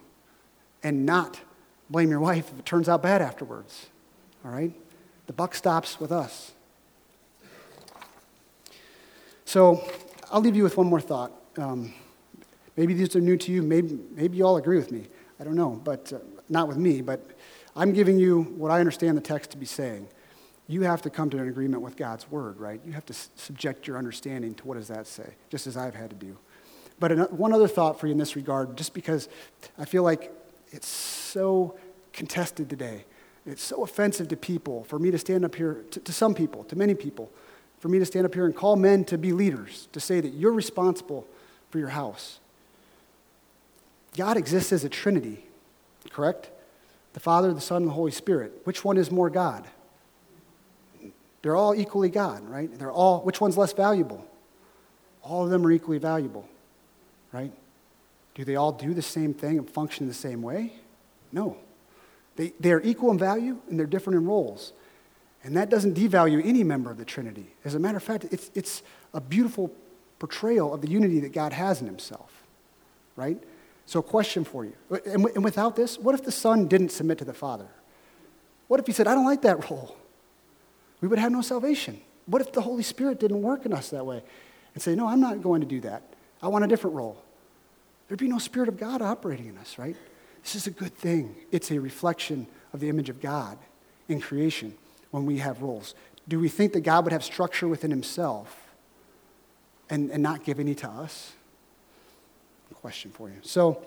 and not blame your wife if it turns out bad afterwards. All right? The buck stops with us. So I'll leave you with one more thought. Um, maybe these are new to you. Maybe, maybe you all agree with me. I don't know, but uh, not with me. But I'm giving you what I understand the text to be saying. You have to come to an agreement with God's word, right? You have to s- subject your understanding to what does that say, just as I've had to do. But one other thought for you in this regard, just because I feel like it's so contested today. It's so offensive to people for me to stand up here, to, to, some people, to many people, for me to stand up here and call men to be leaders, to say that you're responsible for your house. God exists as a trinity, correct? The Father, the Son, and the Holy Spirit. Which one is more God? They're all equally God, right? They're all, which one's less valuable? All of them are equally valuable right? Do they all do the same thing and function the same way? No. They, they are equal in value and they're different in roles. And that doesn't devalue any member of the Trinity. As a matter of fact, it's, it's a beautiful portrayal of the unity that God has in himself, right? So, a question for you. And, and without this, what if the Son didn't submit to the Father? What if he said, I don't like that (laughs) role? We would have no salvation. What if the Holy Spirit didn't work in us that way? And say, No, I'm not going to do that. I want a different role. There'd be no Spirit of God operating in us, right? This is a good thing. It's a reflection of the image of God in creation when we have roles. Do we think that God would have structure within himself and, and not give any to us? Question for you. So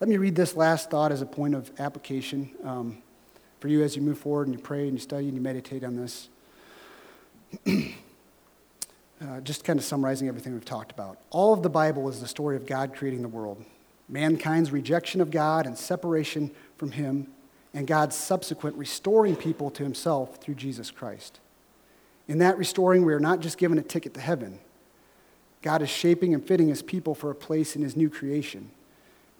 let me read this last thought as a point of application um, for you as you move forward and you pray and you study and you meditate on this. (clears throat) uh, just kind of summarizing everything we've talked about. All of the Bible is the story of God creating the world, mankind's rejection of God and separation from Him, and God's subsequent restoring people to Himself through Jesus Christ. In that restoring, we are not just given a ticket to heaven. God is shaping and fitting His people for a place in His new creation.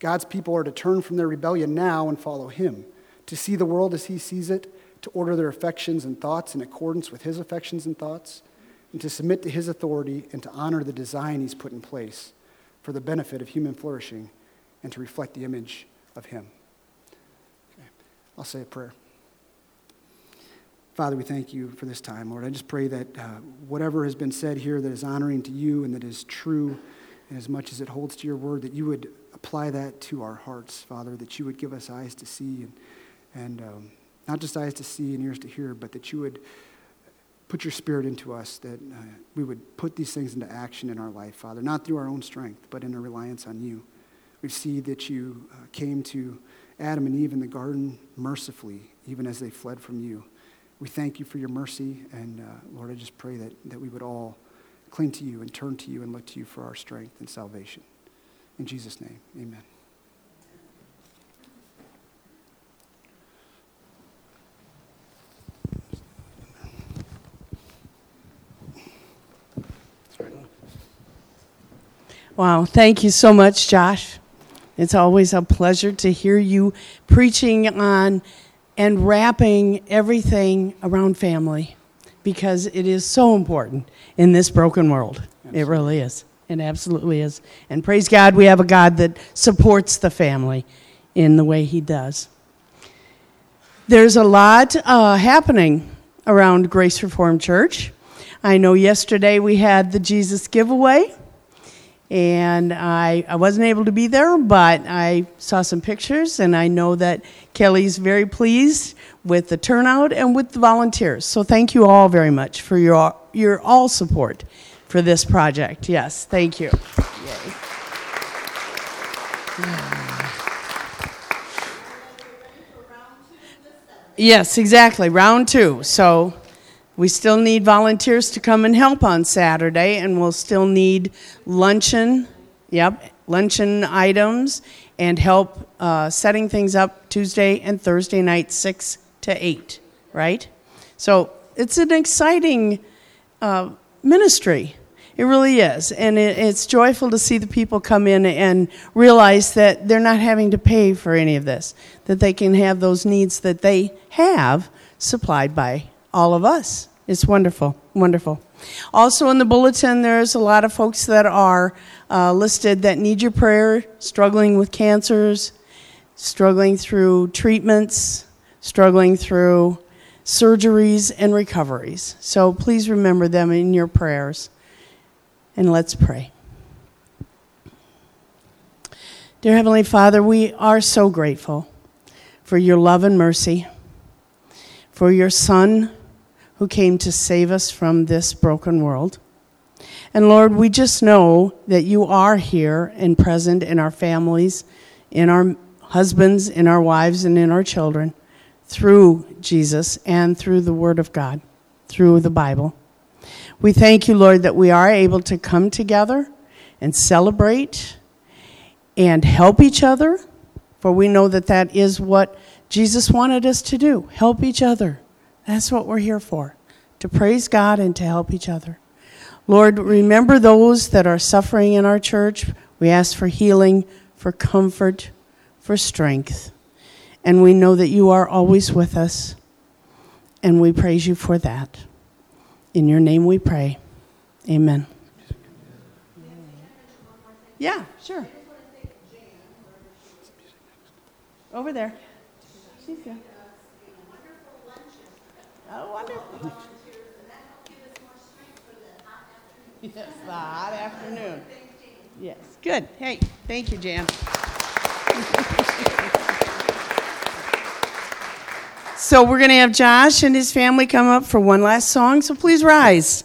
God's people are to turn from their rebellion now and follow Him, to see the world as He sees it, to order their affections and thoughts in accordance with His affections and thoughts and to submit to his authority and to honor the design he's put in place for the benefit of human flourishing and to reflect the image of him. Okay. I'll say a prayer. Father, we thank you for this time, Lord. I just pray that uh, whatever has been said here that is honoring to you and that is true, and as much as it holds to your word, that you would apply that to our hearts, Father, that you would give us eyes to see and, and um, not just eyes to see and ears to hear, but that you would put your spirit into us that uh, we would put these things into action in our life, Father, not through our own strength, but in a reliance on you. We see that you uh, came to Adam and Eve in the garden mercifully, even as they fled from you. We thank you for your mercy, and uh, Lord, I just pray that, that we would all cling to you and turn to you and look to you for our strength and salvation. In Jesus' name, amen. Wow, thank you so much, Josh. It's always a pleasure to hear you preaching on and wrapping everything around family because it is so important in this broken world. Absolutely. It really is. It absolutely is. And praise God, we have a God that supports the family in the way He does. There's a lot uh, happening around Grace Reformed Church. I know yesterday we had the Jesus giveaway and I, I wasn't able to be there, but I saw some pictures, and I know that Kelly's very pleased with the turnout and with the volunteers. So thank you all very much for your, your all support for this project. Yes, thank you. (sighs) Yes, exactly, round two. So we still need volunteers to come and help on Saturday, and we'll still need luncheon, yep, luncheon items, and help uh, setting things up Tuesday and Thursday night, 6 to 8, right? So it's an exciting uh, ministry. It really is. And it, it's joyful to see the people come in and realize that they're not having to pay for any of this, that they can have those needs that they have supplied by all of us. It's wonderful, wonderful. Also, in the bulletin, there's a lot of folks that are uh, listed that need your prayer, struggling with cancers, struggling through treatments, struggling through surgeries and recoveries. So please remember them in your prayers. And let's pray. Dear Heavenly Father, we are so grateful for your love and mercy, for your Son who came to save us from this broken world. And Lord, we just know that you are here and present in our families, in our husbands, in our wives, and in our children through Jesus and through the Word of God, through the Bible. We thank you, Lord, that we are able to come together and celebrate and help each other, for we know that that is what Jesus wanted us to do help each other. That's what we're here for to praise God and to help each other. Lord, remember those that are suffering in our church. We ask for healing, for comfort, for strength. And we know that you are always with us. And we praise you for that. In your name we pray. Amen. Yeah, sure. Over there. She's there. Oh, wonderful. Yes, the hot afternoon. Yes, good. Hey, thank you, Jan. (laughs) so we're going to have Josh and his family come up for one last song, so please rise.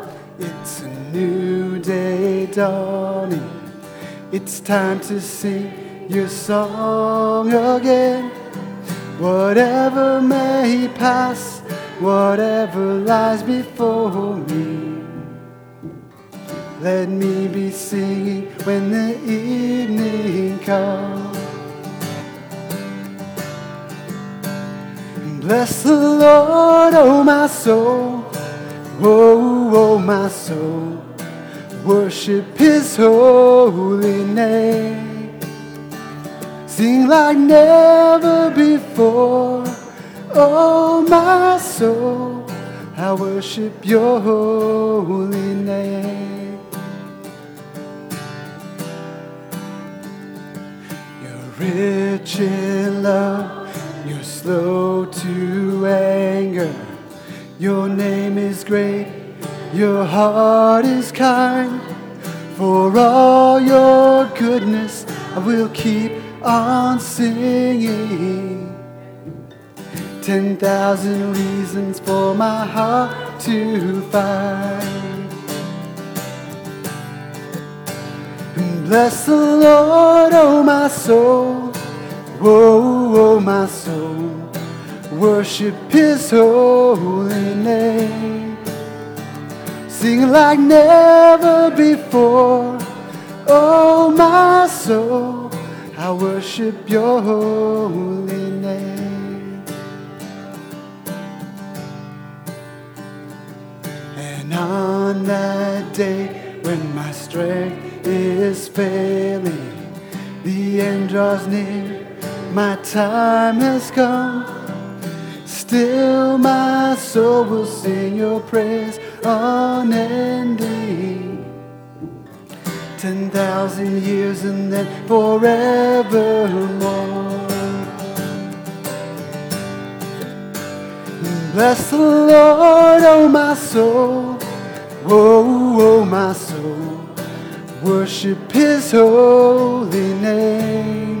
new day dawning. It's time to sing your song again. Whatever may pass, whatever lies before me. Let me be singing when the evening comes. Bless the Lord, oh my soul, oh, oh my soul. Worship His holy name. Sing like never before, oh my soul. I worship Your holy name. You're rich in love, you're slow to anger. Your name is great, your heart is kind. For all your goodness, I will keep on singing. Ten thousand reasons for my heart to find. Bless the Lord, oh my soul. Oh, oh my soul. Worship his holy name. Sing like never before. Oh my soul. I worship your holy name. And on that day when my strength is failing, the end draws near, my time has come. Still, my soul will sing your praise unending. Ten thousand years and then forevermore. Bless the Lord, oh my soul, oh, oh my soul. Worship His holy name.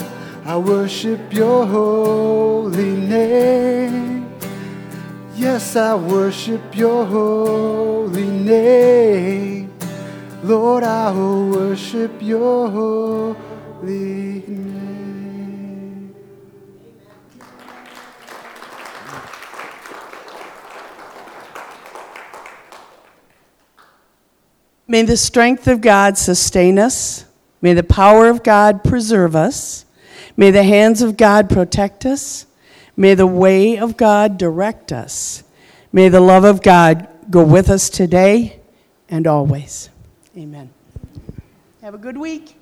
I worship your holy name. Yes, I worship your holy name. Lord, I will worship your holy name. May the strength of God sustain us. May the power of God preserve us. May the hands of God protect us. May the way of God direct us. May the love of God go with us today and always. Amen. Have a good week.